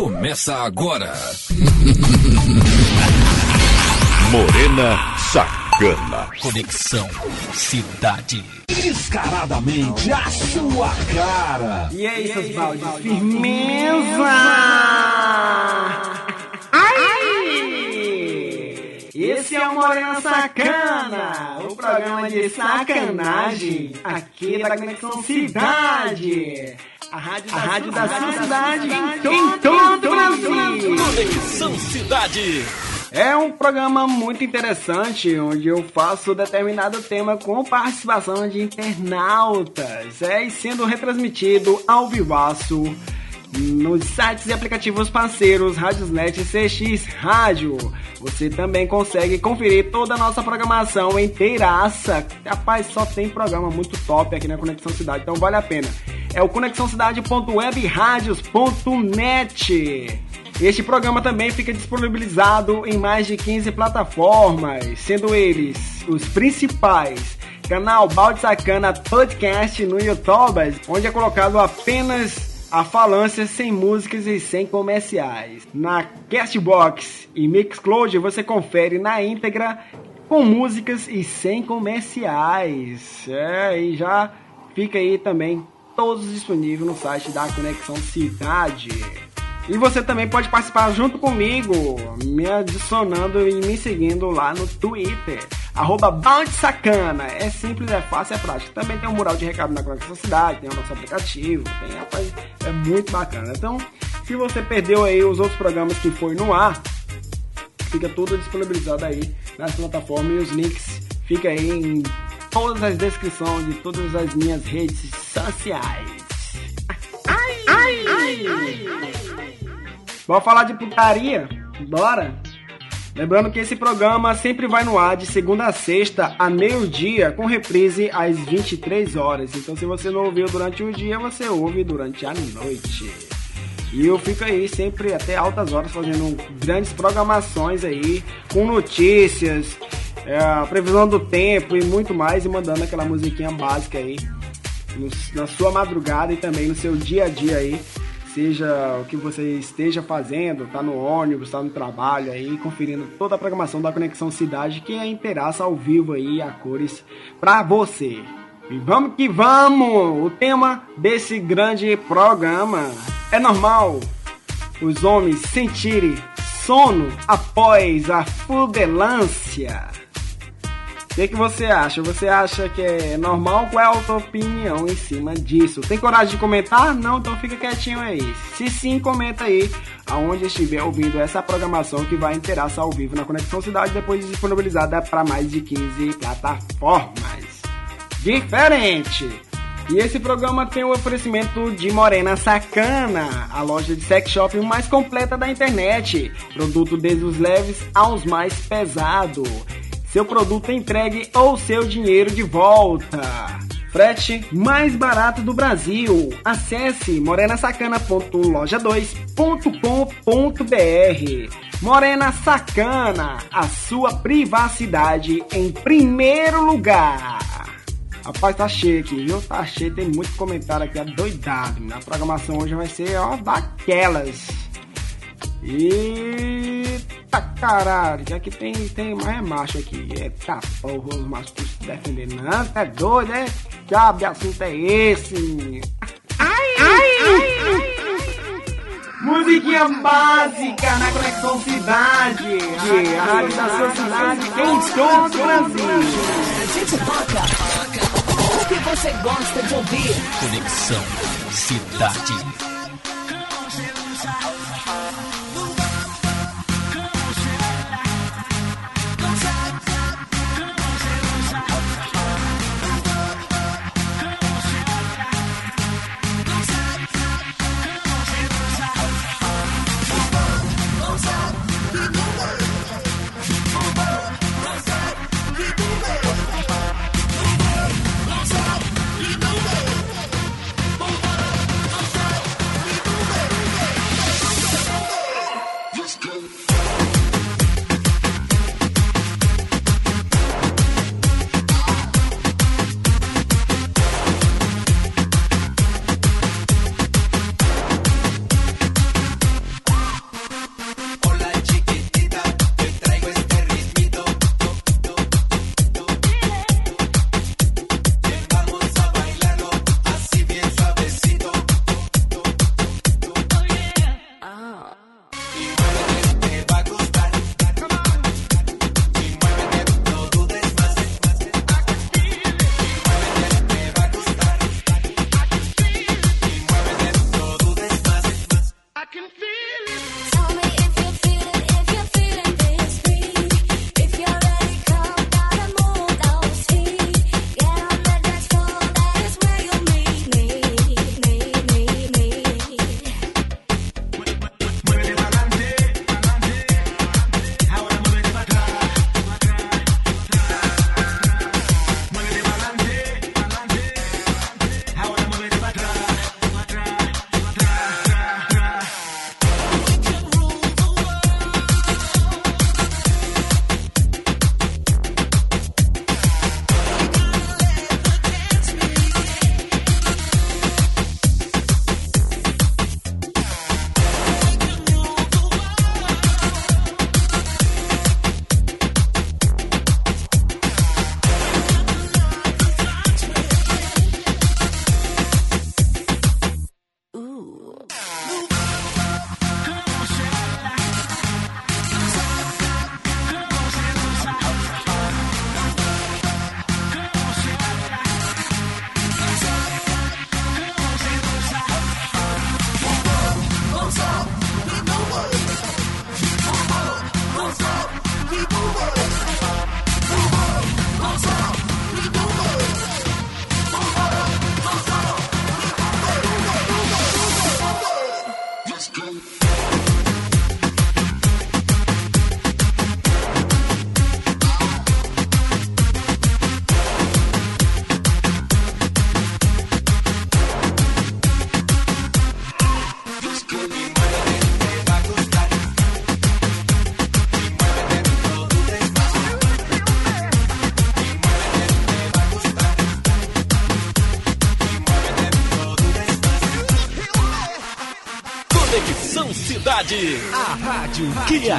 Começa agora. Morena Sacana. Conexão Cidade. Descaradamente a sua cara. E aí, seus baldes? Firmeza! Ai! Esse é o Morena Sacana, o programa de sacanagem aqui da Conexão Cidade. A rádio da, a rádio da sua cidade em todo o Brasil. Conexão Cidade. É um programa muito interessante onde eu faço determinado tema com participação de internautas, é, e sendo retransmitido ao vivaço nos sites e aplicativos parceiros Radiosnet CX Rádio. Você também consegue conferir toda a nossa programação inteiraça. Rapaz, só tem programa muito top aqui na Conexão Cidade, então vale a pena. É o conexãocidade.webradios.net. Este programa também fica disponibilizado em mais de 15 plataformas, sendo eles os principais canal Balde Sacana Podcast no YouTube, onde é colocado apenas a falância sem músicas e sem comerciais. Na Castbox e Mixcloud você confere na íntegra com músicas e sem comerciais. É, e já fica aí também todos disponíveis no site da Conexão Cidade. E você também pode participar junto comigo, me adicionando e me seguindo lá no Twitter, arroba Sacana. É simples, é fácil, é prático. Também tem um mural de recado na Conexão Cidade, tem o nosso aplicativo, tem, rapaz, é muito bacana. Então, se você perdeu aí os outros programas que foi no ar, fica tudo disponibilizado aí nas plataformas e os links fica aí em todas as descrições de todas as minhas redes sociais. Ai, ai, ai, ai. Vamos falar de putaria? Bora! Lembrando que esse programa sempre vai no ar de segunda a sexta, a meio-dia, com reprise às 23 horas. Então, se você não ouviu durante o dia, você ouve durante a noite. E eu fico aí sempre até altas horas fazendo grandes programações aí, com notícias, é, previsão do tempo e muito mais, e mandando aquela musiquinha básica aí no, na sua madrugada e também no seu dia a dia aí seja o que você esteja fazendo, tá no ônibus, tá no trabalho aí, conferindo toda a programação da Conexão Cidade que é inteiraça ao vivo aí, a cores pra você. E vamos que vamos! O tema desse grande programa é normal os homens sentirem sono após a fudelância. O que, que você acha? Você acha que é normal? Qual é a tua opinião em cima disso? Tem coragem de comentar? Não? Então fica quietinho aí. Se sim, comenta aí aonde estiver ouvindo essa programação que vai inteiraça ao vivo na Conexão Cidade, depois disponibilizada para mais de 15 plataformas. Diferente! E esse programa tem o oferecimento de Morena Sacana, a loja de sex shop mais completa da internet. Produto desde os leves aos mais pesados seu produto é entregue ou seu dinheiro de volta. Frete mais barato do Brasil. Acesse morenasacana.loja2.com.br. Morena Sacana, a sua privacidade em primeiro lugar. Rapaz, tá cheio aqui, viu? Tá cheio, tem muito comentário aqui, doidado. A programação hoje vai ser, ó, daquelas. Eita caralho, que aqui tem, tem mais macho aqui. Eita porra, os machos se defendendo. Não, tá doido, é? Que assunto é esse? Ai, ai, ai, ai, Musiquinha básica na Conexão Cidade. A rádio da sua cidade em todo o Brasil. A gente toca o que você gosta de ouvir. Conexão Cidade.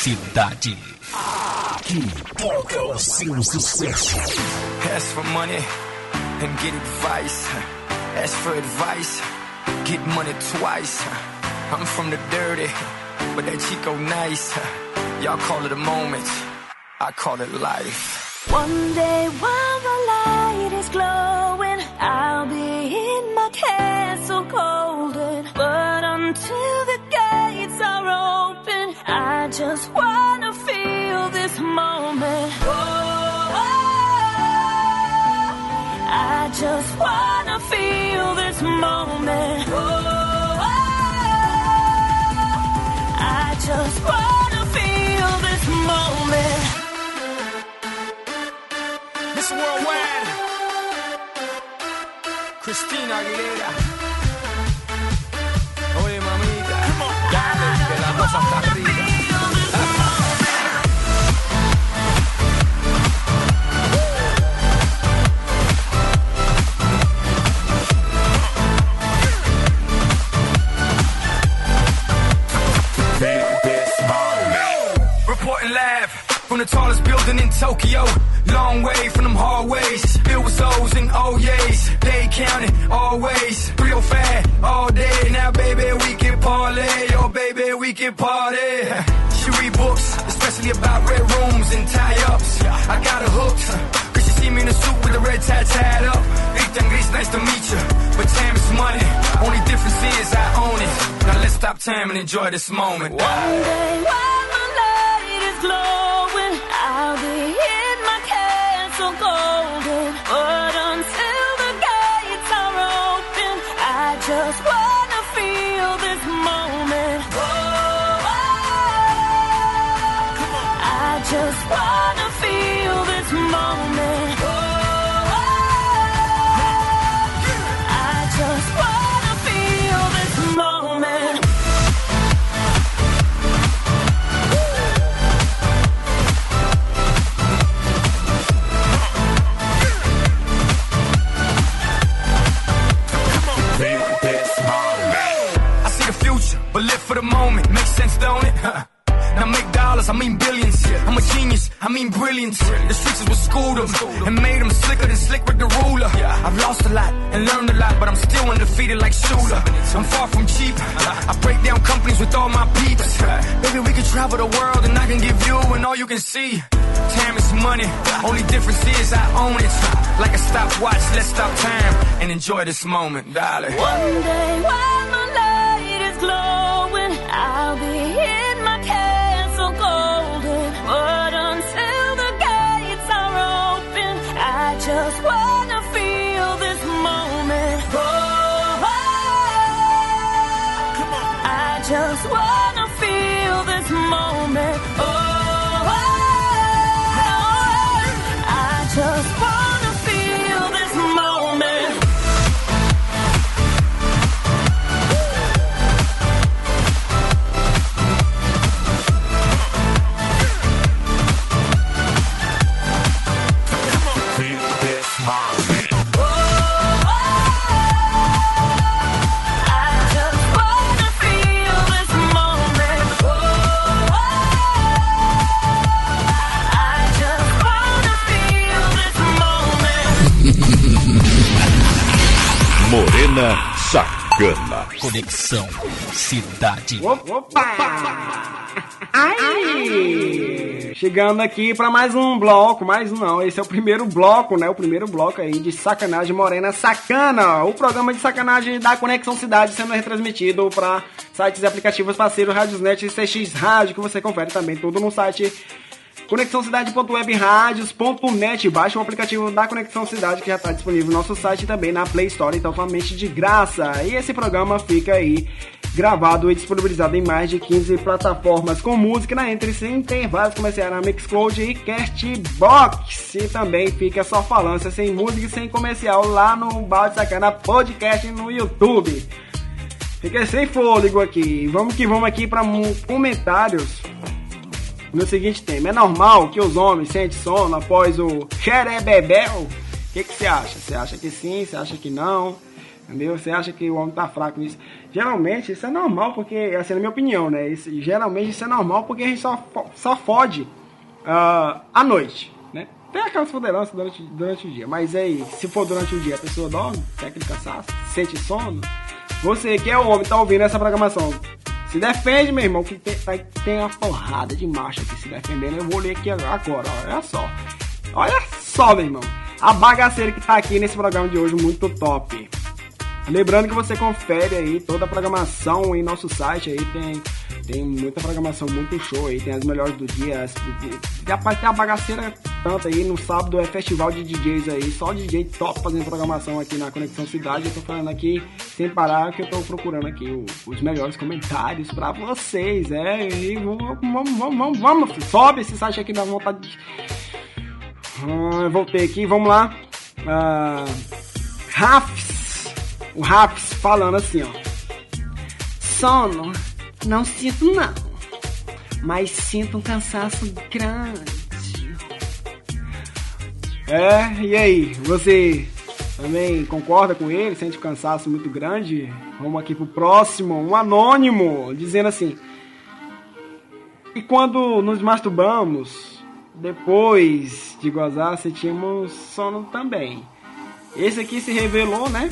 Cidade. Toca o seu sucesso. Ask for money and get advice. Ask for advice, get money twice. I'm from the dirty, but that Chico nice. Y'all call it a moment, I call it life. One day while the light is glowing, I'll be in my castle cold. just wanna feel this moment. Oh, I just wanna feel this moment. Oh, I just wanna feel this moment. This worldwide, Christina Aguilera. Oye, mamita, dale, que la cosa está arriba. on the tallest building in Tokyo. Long way from them hallways. It with O's and oh O's. They counting always. Real fat all day. Now, baby, we can parlay. Oh, baby, we can party. She read books, especially about red rooms and tie-ups. I got her hooked. Cause she see me in a suit with a red tie tied up. It's nice to meet you. But time is money. Only difference is I own it. Now let's stop time and enjoy this moment. One day while my light is glowing castle golden. But until the gates are open, I just wanna feel this moment. Oh, oh, oh. Whoa, I just own it. Like a stopwatch, let's stop time and enjoy this moment, darling. One day while my Sacana. Conexão Cidade. Opa! Ai! Chegando aqui para mais um bloco, mais um não, esse é o primeiro bloco, né? O primeiro bloco aí de Sacanagem Morena Sacana, o programa de sacanagem da Conexão Cidade sendo retransmitido para sites e aplicativos parceiros Radiosnet e CX Rádio, que você confere também tudo no site conexãocidade.webradios.net. Baixa o aplicativo da Conexão Cidade que já está disponível no nosso site e também na Play Store, totalmente de graça. E esse programa fica aí gravado e disponibilizado em mais de 15 plataformas com música na entre sem intervalos comerciais na Mixcloud e Castbox. E também fica só falância sem música e sem comercial lá no Balde Sacana Podcast no YouTube. Fiquei sem fôlego aqui. Vamos que vamos aqui para comentários no seguinte tema. É normal que os homens sentem sono após o xerebebel? O que, você acha? Você acha que sim? Você acha que não? Entendeu? Você acha que o homem tá fraco nisso? Geralmente isso é normal, porque, essa é a minha opinião, né? Isso, geralmente isso é normal porque a gente só, só fode ah, à noite, né? Tem aquelas foderanças durante, durante o dia, mas aí, se for durante o dia, a pessoa dorme, tem aquele cansaço, sente sono. Você que é homem, tá ouvindo essa programação, se defende, meu irmão, que tem, tem uma porrada de macho aqui se defendendo. Eu vou ler aqui agora, olha só. Olha só, meu irmão. A bagaceira que tá aqui nesse programa de hoje, muito top. Lembrando que você confere aí toda a programação em nosso site aí, tem, tem muita programação, muito show aí, tem as melhores do dia. As, rapaz, tem a bagaceira tanto aí, no sábado é festival de DJs aí, só DJ top fazendo programação aqui na Conexão Cidade. Eu tô falando aqui sem parar que eu tô procurando aqui o- os melhores comentários pra vocês, é. E vamos, vamos, vamos, vamos, sobe esse site aqui, dá vontade de. Ah, voltei aqui, vamos lá. Ah, Rafs, o Rafs falando assim, ó. Sono, não sinto não, mas sinto um cansaço grande. É, e aí, você também concorda com ele? Sente um cansaço muito grande? Vamos aqui pro próximo, um anônimo, dizendo assim. E quando nos masturbamos, depois de gozar, sentimos sono também. Esse aqui se revelou, né?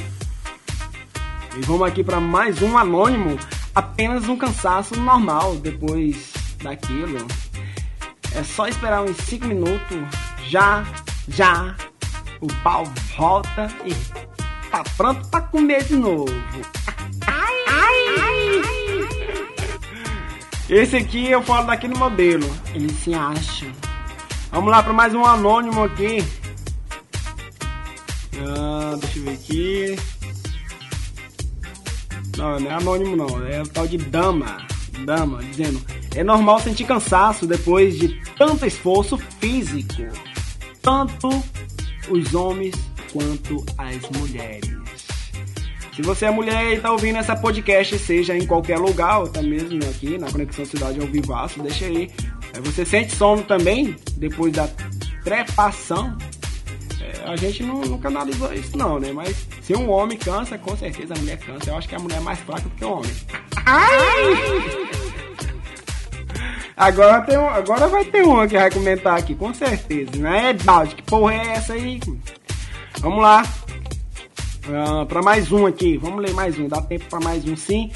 E vamos aqui para mais um anônimo, apenas um cansaço normal depois daquilo. É só esperar uns 5 minutos, já, já, o pau volta e tá pronto para comer de novo. Ai, ai, ai. Esse aqui eu falo daquele modelo. Ele se acha. Vamos lá para mais um anônimo aqui. Ah, deixa eu ver aqui. Não, não é anônimo não, é o tal de dama. Dama, dizendo: É normal sentir cansaço depois de tanto esforço físico. Tanto os homens quanto as mulheres. Se você é mulher e está ouvindo essa podcast, seja em qualquer lugar, ou até mesmo aqui na Conexão Cidade ao Vivaço, deixa aí. Você sente sono também depois da trepação? É, a gente não, nunca analisou isso não, né? Mas se um homem cansa, com certeza a mulher cansa. Eu acho que a mulher é mais fraca do que o homem. Ai! Agora, tem um, agora vai ter uma que vai comentar aqui, com certeza. Não é Daldi, que porra é essa aí? Vamos lá. Uh, ah, para mais um aqui, vamos ler mais um, dá tempo para mais um sim.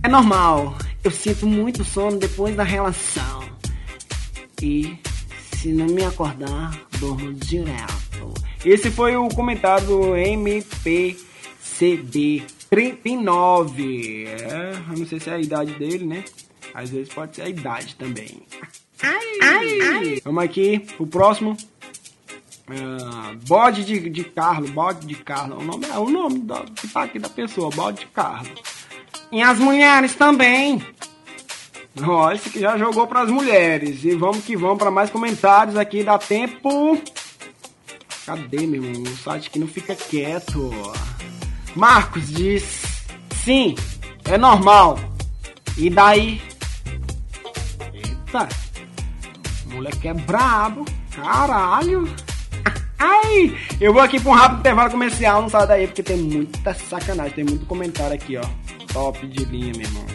É normal, eu sinto muito sono depois da relação. E se não me acordar, dormo direto. Esse foi o comentário do MPCD 39. É, não sei se é a idade dele, né? Às vezes pode ser a idade também. Ai, ai, ai. Vamos aqui, o próximo. Uh, bode de, de Carlo, bode de Carlo. O nome é o nome do, que tá aqui da pessoa, bode de Carlo. E as mulheres também. Esse que já jogou para as mulheres. E vamos que vamos para mais comentários aqui. Dá tempo. Cadê, meu irmão? O site que não fica quieto. Marcos diz: Sim, é normal. E daí? Eita, o moleque é brabo. Caralho. Ai, eu vou aqui para um rápido intervalo comercial, não sai daí, porque tem muita sacanagem, tem muito comentário aqui, ó. Top de linha, meu irmão.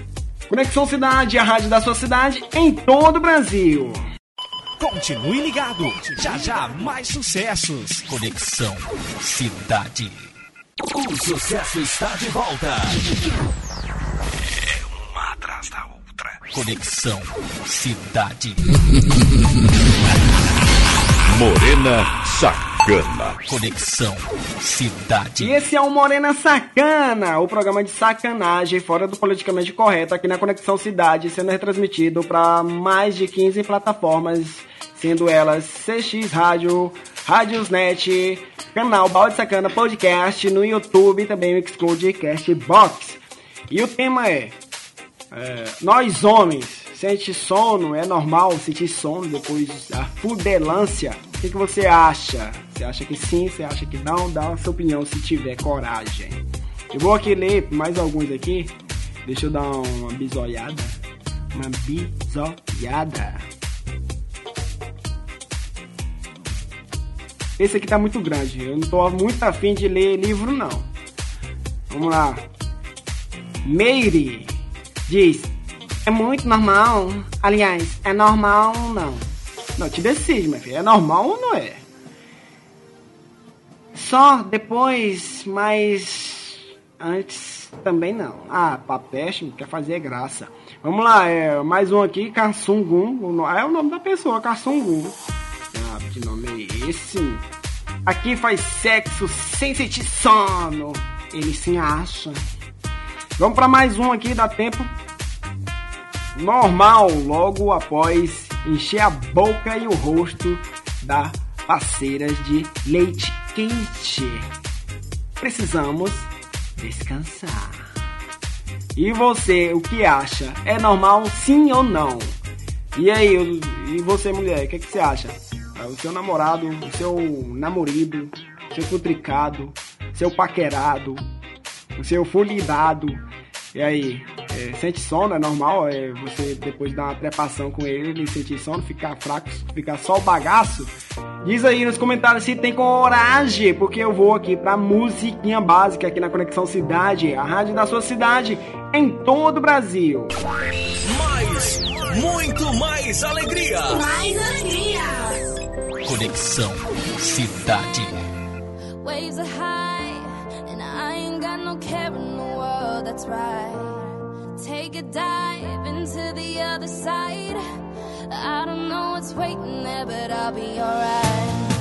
Conexão Cidade, a rádio da sua cidade em todo o Brasil. Continue ligado, já já mais sucessos. Conexão Cidade. O sucesso está de volta. É uma atrás da outra. Conexão Cidade. Morena Sac Sacana. Conexão Cidade. E esse é o Morena Sacana, o programa de sacanagem fora do politicamente correto aqui na Conexão Cidade, sendo retransmitido para mais de 15 plataformas, sendo elas CX Rádio, Rádiosnet, canal Balde Sacana Podcast no YouTube e também o Exclude Castbox. E o tema é, é Nós Homens Sente sono, é normal sentir sono depois da fudelância? O que, que você acha? Você acha que sim? Você acha que não? Dá a sua opinião se tiver coragem. Eu vou aqui ler mais alguns aqui. Deixa eu dar uma bisoiada. Uma bisoiada. Esse aqui tá muito grande. Eu não tô muito afim de ler livro, não. Vamos lá. Meire diz: é muito normal. Aliás, é normal ou não? Não, te decide, meu filho. É normal ou não é? Só depois, mas antes também não. Ah, papeste quer fazer graça. Vamos lá, é, mais um aqui, Kassungum. É o nome da pessoa, Kassungum. Ah, que nome é esse? Aqui faz sexo sem sentir sono. Ele se acha. Vamos para mais um aqui, dá tempo normal logo após encher a boca e o rosto da parceiras de leite quente. Precisamos descansar. E você, o que acha? É normal sim ou não? E aí, e você mulher, o que, que você acha? É o seu namorado, o seu namorido, seu futricado, seu paquerado, se eu for lidado, e aí, é, sente sono, é normal, é, você depois dar uma trepação com ele, ele sentir sono, ficar fraco, ficar só o bagaço. Diz aí nos comentários se tem coragem, porque eu vou aqui pra musiquinha básica aqui na Conexão Cidade, a rádio da sua cidade, em todo o Brasil. Mais, muito mais alegria! Mais alegria! Conexão Cidade. Waves are high. don't care in the world that's right. Take a dive into the other side. I don't know what's waiting there, but I'll be alright.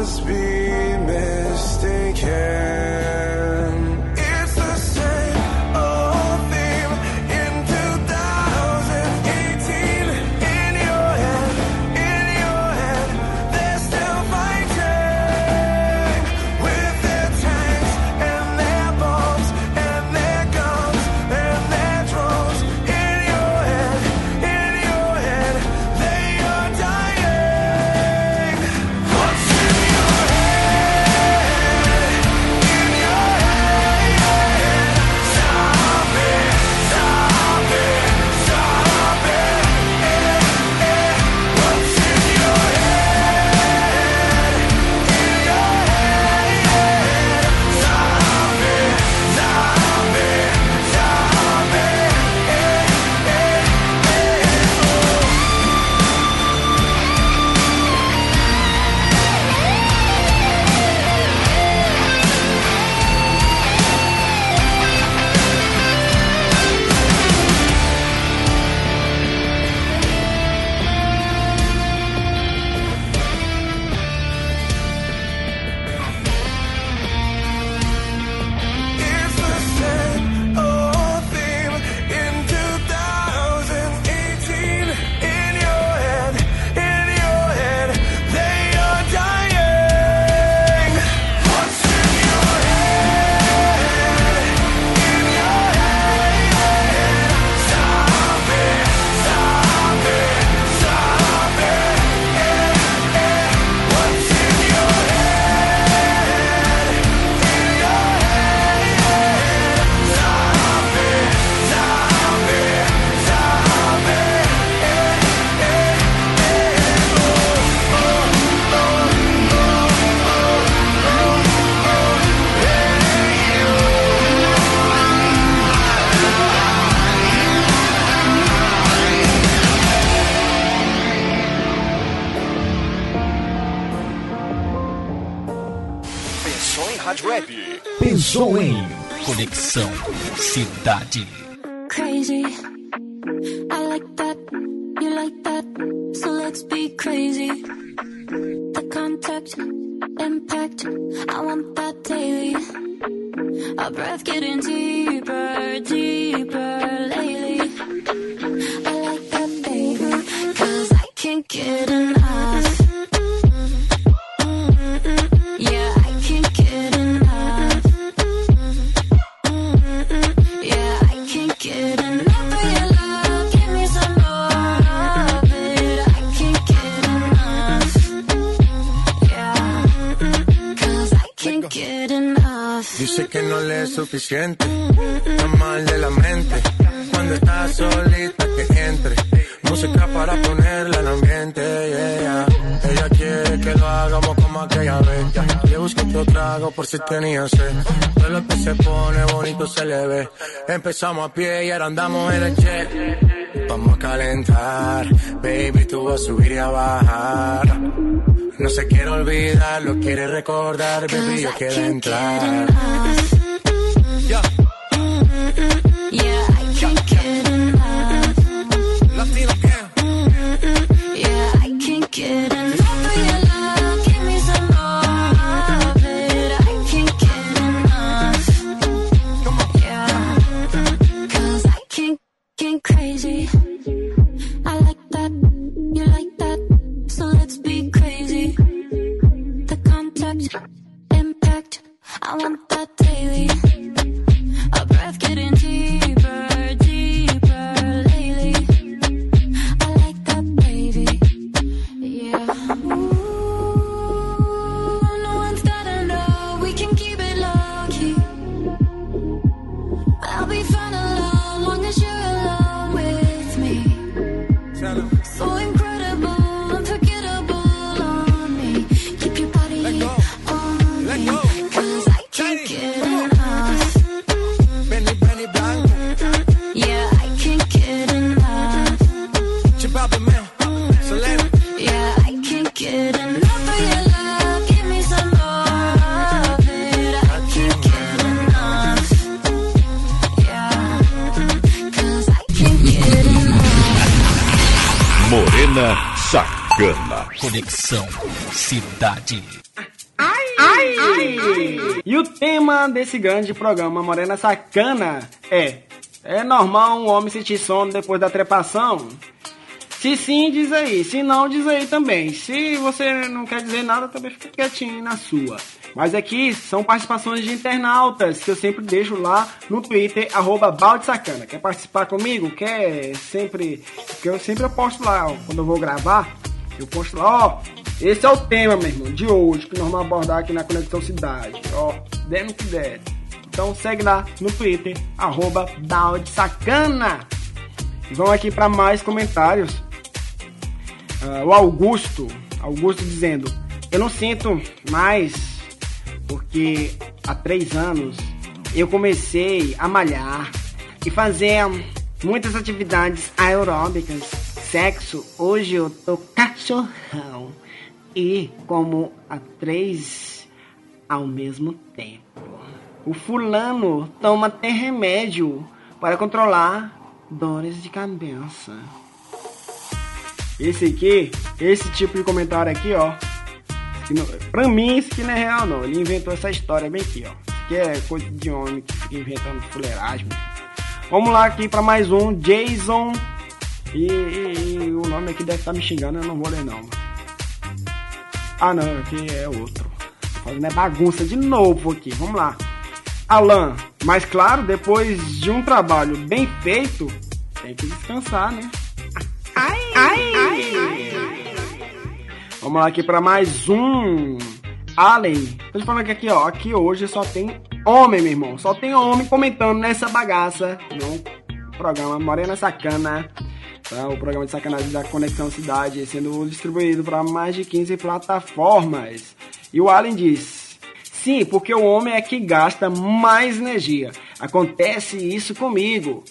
must be Conexão Cidade. crazy. Suficiente, está mal de la mente. Cuando está solita que entre, música para ponerla en ambiente. yeah. Ella quiere que lo hagamos como aquella vez. Le busco otro trago por si tenía sed. Todo lo que se pone bonito se le ve. Empezamos a pie y ahora andamos en el jet. Vamos a calentar, baby, tú vas a subir y a bajar. No se quiere olvidar, lo quiere recordar, baby, yo quiero entrar. Yeah. Yeah, I can't get enough. Latino gang. Yeah, I can't get enough Morena Sacana. Conexão Cidade. E o tema desse grande programa Morena Sacana é: É normal um homem sentir sono depois da trepação? Se sim, diz aí. Se não, diz aí também. Se você não quer dizer nada, também fica quietinho na sua. Mas aqui são participações de internautas que eu sempre deixo lá no Twitter, arroba balde sacana. Quer participar comigo? Quer sempre. Porque eu sempre posto lá, ó, quando eu vou gravar, eu posto lá, ó. Esse é o tema, meu irmão, de hoje, que nós vamos abordar aqui na Conexão Cidade. Ó, dendo que der. Então segue lá no Twitter, arroba balde sacana. E vamos aqui para mais comentários. Ah, o Augusto, Augusto dizendo, eu não sinto mais, porque há três anos eu comecei a malhar e fazer muitas atividades aeróbicas, sexo, hoje eu tô cachorrão e como a três ao mesmo tempo. O fulano toma até remédio para controlar dores de cabeça. Esse aqui, esse tipo de comentário aqui, ó. Que não- Pra mim, isso aqui não é real, não. Ele inventou essa história bem aqui, ó. Isso aqui é coisa de homem que fica inventando fuleiragem. Vamos lá aqui pra mais um, Jason. E, e- e o nome aqui deve estar me xingando, eu não vou ler, não. Ah, não, aqui é outro. Tô Fazendo é bagunça de novo aqui. Vamos lá. Alan, mas claro, depois de um trabalho bem feito, tem que descansar, né? Ai, ai, ai, Vamos lá aqui para mais um. Allen, tô te falando que aqui, ó, aqui hoje só tem homem, meu irmão. Só tem homem comentando nessa bagaça no programa Morena Sacana. Tá? O programa de sacanagem da Conexão Cidade sendo distribuído para mais de 15 plataformas. E o Allen diz: Sim, porque o homem é que gasta mais energia. Acontece isso comigo.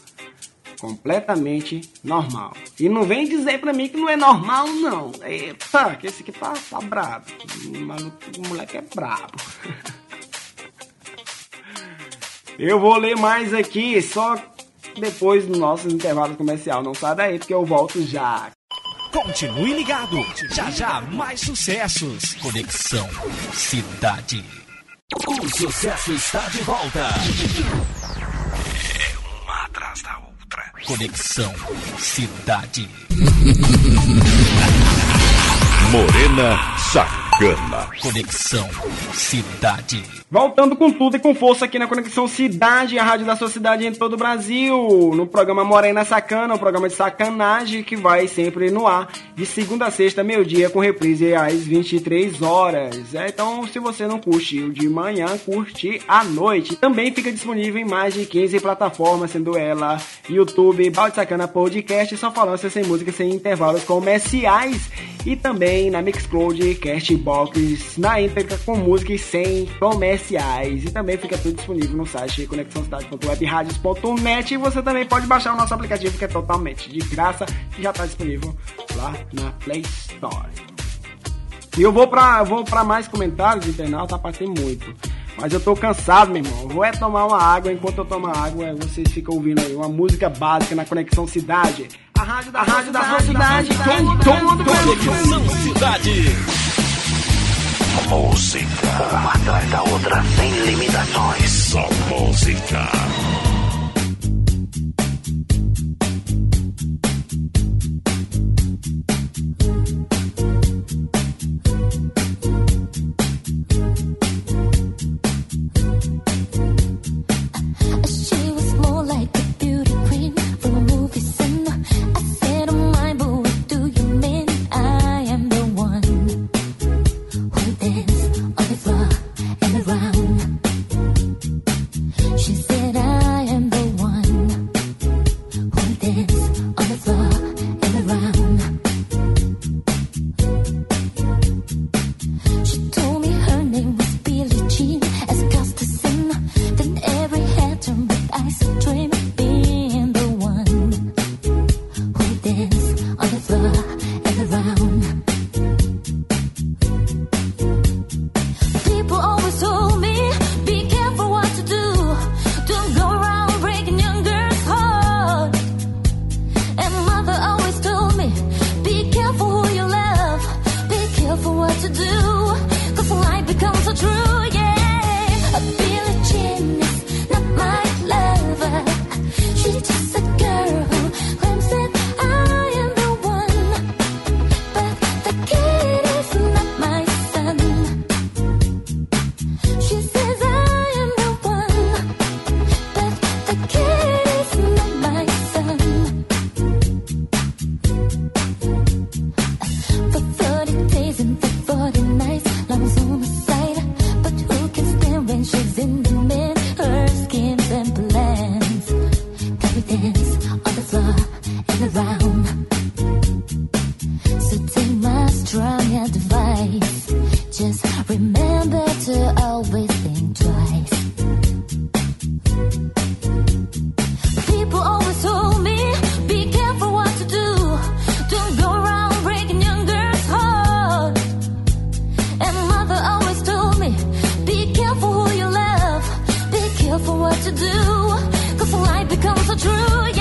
Completamente normal. E não vem dizer pra mim que não é normal, não. Eita, que esse aqui tá, tá brabo. O, maluco, o moleque é brabo. Eu vou ler mais aqui, só depois do nosso intervalo comercial. Não sai daí, porque eu volto já. Continue ligado. Já já mais sucessos. Conexão Cidade. O sucesso está de volta. Conexão Cidade. Morena Sacana. Conexão Cidade. Voltando com tudo e com força aqui na Conexão Cidade, a rádio da sua cidade em todo o Brasil, no programa Morena Sacana, o programa de sacanagem que vai sempre no ar, de segunda a sexta, meio-dia, com reprise às 23 horas. É, então, se você não curtiu de manhã, curte à noite. Também fica disponível em mais de 15 plataformas, sendo ela YouTube, Balde Sacana Podcast, só falando sem música, sem intervalos comerciais, e também na Mixcloud, Castbox, na íntegra com música e sem comerciais. E também fica tudo disponível no site conexãocidade.webradios.net e você também pode baixar o nosso aplicativo que é totalmente de graça e já está disponível lá na Play Store. E eu vou pra, vou mais comentários internauta, tem muito. Mas eu tô cansado, meu irmão. Vou é tomar uma água. Enquanto eu tomo água, vocês ficam ouvindo aí uma música básica na Conexão Cidade. A rádio da, a rádio da sua cidade, com todo Conexão Cidade. Música, uma atrás da outra, sem limitações. Só música. She told me her name to do. Cause life becomes so true,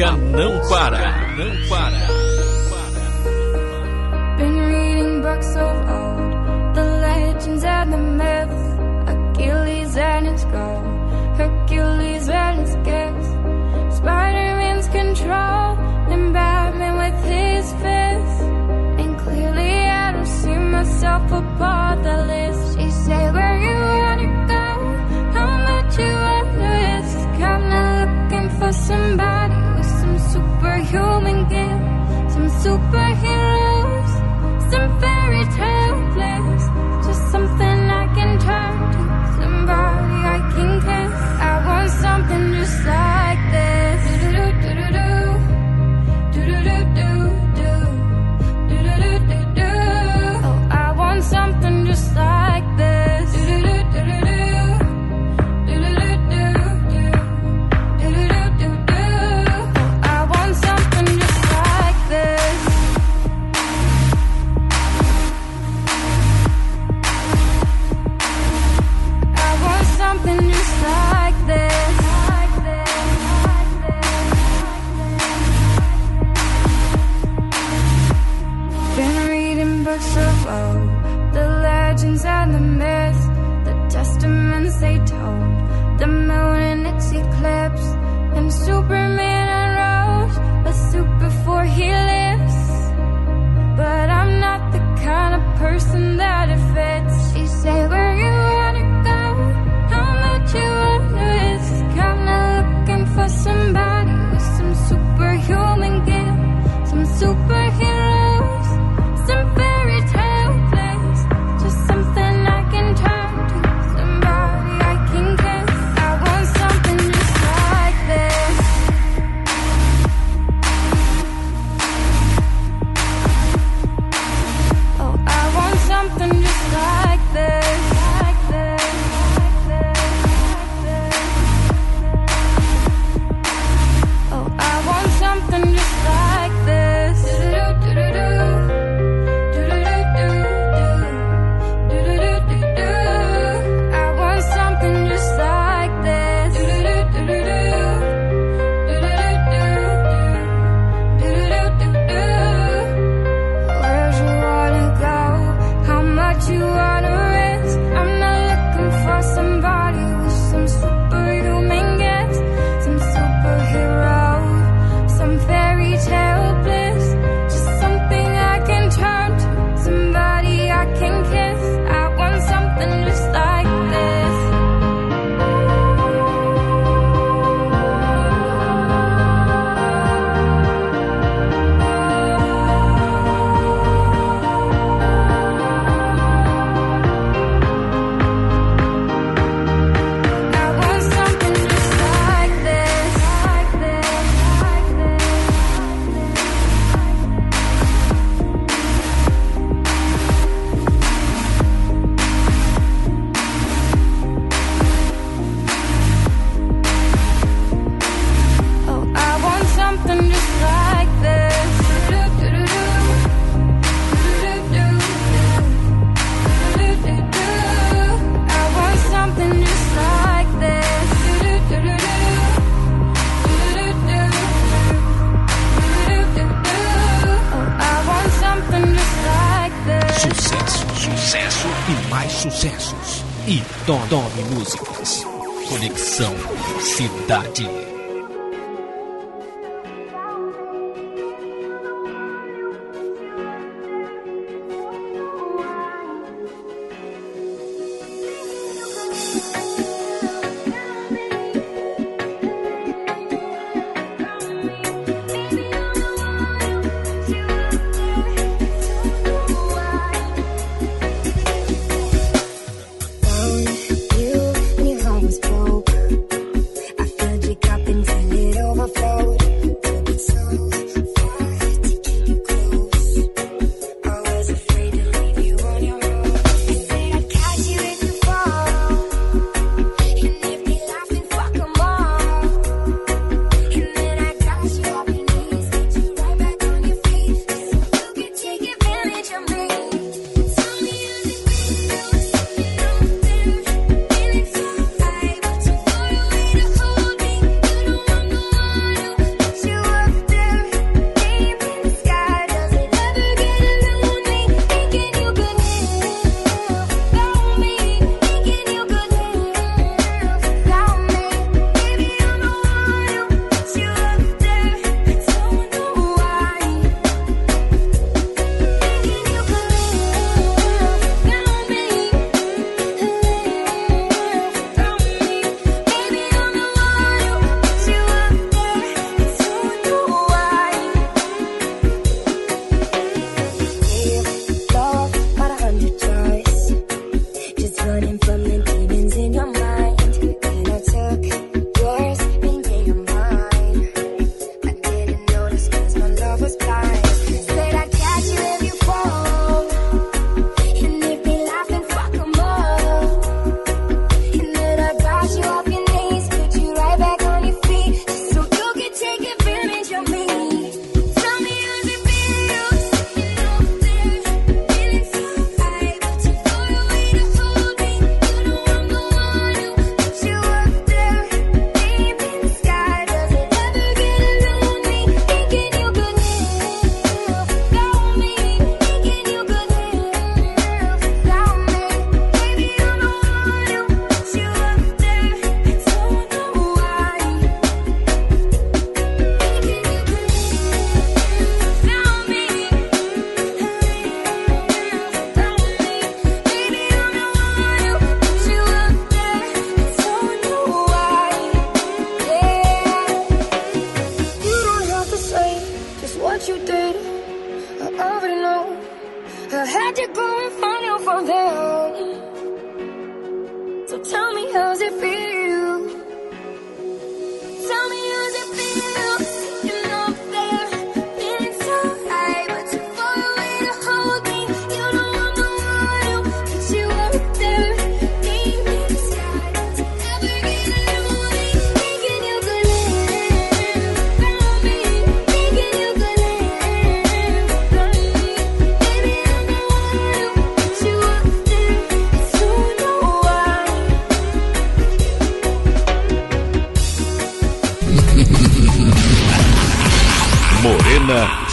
música não para. Não para. super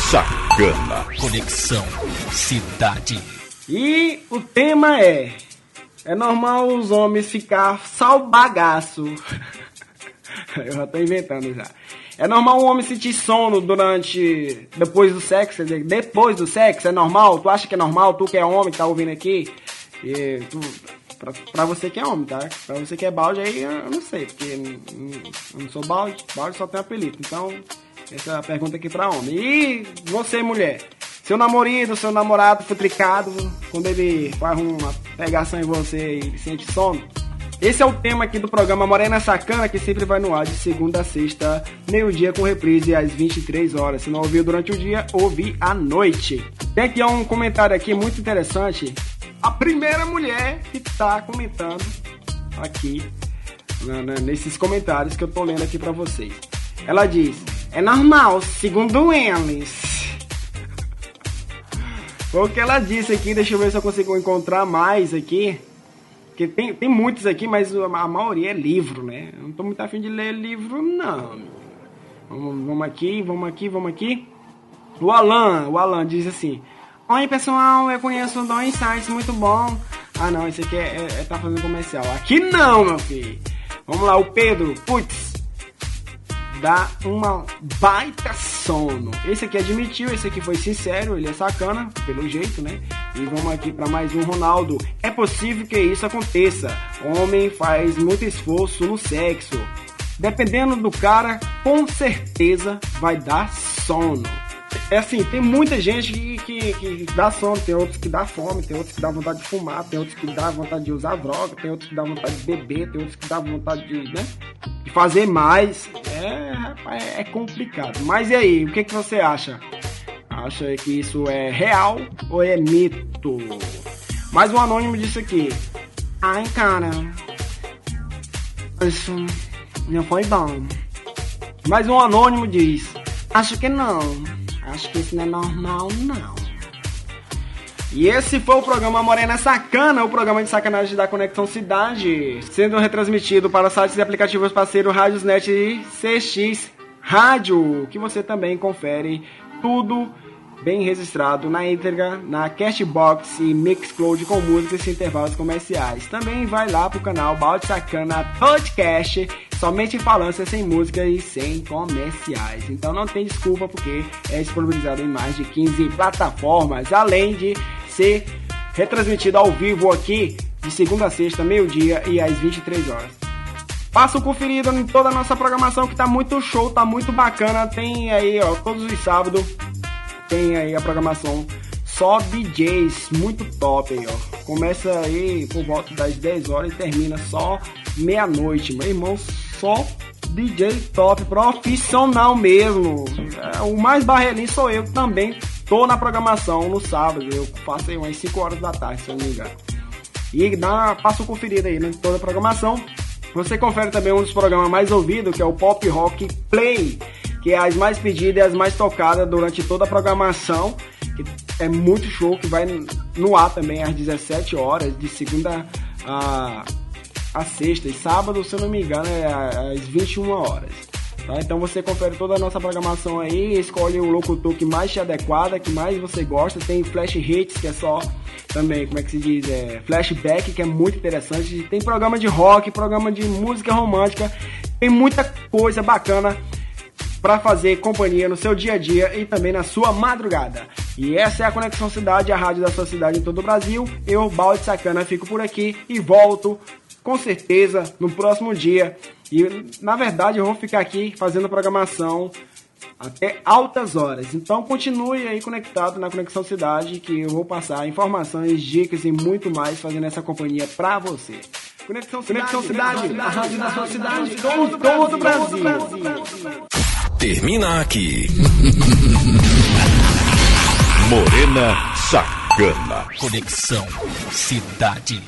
Sacana. Conexão Cidade. E o tema é: é normal os homens ficar sal bagaço. Eu já tô inventando já. É normal um homem sentir sono durante. depois do sexo, quer dizer, depois do sexo, é normal? Tu acha que é normal? Tu que é homem que tá ouvindo aqui? E tu, pra, pra você que é homem, tá? Pra você que é balde aí, eu, eu não sei, porque hum, eu não sou balde, balde só tem apelido. Então, essa é pergunta aqui pra homem. E você, mulher? Seu namorado, seu namorado futricado, quando ele faz uma pegação em você e sente sono? Esse é o tema aqui do programa Morena Sacana, que sempre vai no ar de segunda a sexta, meio-dia com reprise às 23 horas. Se não ouviu durante o dia, ouvi à noite. Tem aqui um comentário aqui muito interessante. A primeira mulher que tá comentando aqui, né, né, nesses comentários que eu tô lendo aqui pra vocês. Ela diz: É normal, segundo eles. O que ela disse aqui, deixa eu ver se eu consigo encontrar mais aqui. Porque tem, tem muitos aqui, mas a maioria é livro, né? Eu não tô muito afim de ler livro, não. Vamos, vamos aqui, vamos aqui, vamos aqui. O Alan, o Alan diz assim: Oi pessoal, eu conheço dois sites muito bom. Ah não, esse aqui é, é- é- tá fazendo comercial. Aqui não, meu filho. Vamos lá, o Pedro, putz, dá uma baita sono. Esse aqui admitiu, esse aqui foi sincero, ele é sacana, pelo jeito, né? E vamos aqui para mais um Ronaldo. É possível que isso aconteça. Homem faz muito esforço no sexo. Dependendo do cara, com certeza vai dar sono. É assim, tem muita gente que, que, que dá sono, tem outros que dá fome, tem outros que dá vontade de fumar, tem outros que dá vontade de usar droga, tem outros que dá vontade de beber, tem outros que dá vontade de, né, de fazer mais. É, rapaz, é complicado. Mas e aí, o que, que você acha? Acha que isso é real ou é mito? Mais um anônimo disse aqui. Ai, cara. Isso não foi bom. Mais um anônimo diz. Acho que não. Acho que isso não é normal, não. E esse foi o programa Morena Sacana, o programa de sacanagem da Conexão Cidade, sendo retransmitido para sites e aplicativos parceiro Rádiosnet e CX Rádio, que você também confere tudo bem registrado na íntegra, na Cashbox e Mixcloud com músicas e intervalos comerciais. Também vai lá pro canal Balde Sacana Podcast, somente falância sem música e sem comerciais. Então não tem desculpa porque é disponibilizado em mais de 15 plataformas, além de ser retransmitido ao vivo aqui de segunda a sexta, meio-dia e às 23 horas. Passa um conferido em toda a nossa programação que tá muito show, tá muito bacana. Tem aí, ó, todos os sábados tem aí a programação só DJs, muito top aí, ó. Começa aí por volta das 10 horas e termina só meia-noite, meu irmão, só DJ top, profissional mesmo. É, o mais barrelinho sou eu também tô na programação no sábado. Eu faço aí umas 5 horas da tarde, se eu não me engano. E dá, passa um conferido aí em toda a programação. Você confere também um dos programas mais ouvidos, que é o Pop Rock Play, que é as mais pedidas e as mais tocadas durante toda a programação. É muito show, que vai no ar também às 17 horas, de segunda a, a sexta. E sábado, se eu não me engano, é às 21 horas. Tá? Então você confere toda a nossa programação aí, escolhe o locutor que mais te adequada, que mais você gosta. Tem Flash Hits, que é só também, como é que se diz? É, flashback, que é muito interessante. Tem programa de rock, programa de música romântica. Tem muita coisa bacana para fazer companhia no seu dia a dia e também na sua madrugada. E essa é a Conexão Cidade, a rádio da sua cidade em todo o Brasil. Eu, Balde Sacana, fico por aqui e volto com certeza no próximo dia. E na verdade eu vou ficar aqui fazendo programação até altas horas. Então continue aí conectado na Conexão Cidade que eu vou passar informações, dicas e muito mais fazendo essa companhia pra você. Conexão Cidade, Conexão Cidade, a rádio da sua cidade, todo, todo o Brasil. Termina aqui. Morena Sacana. Conexão Cidade.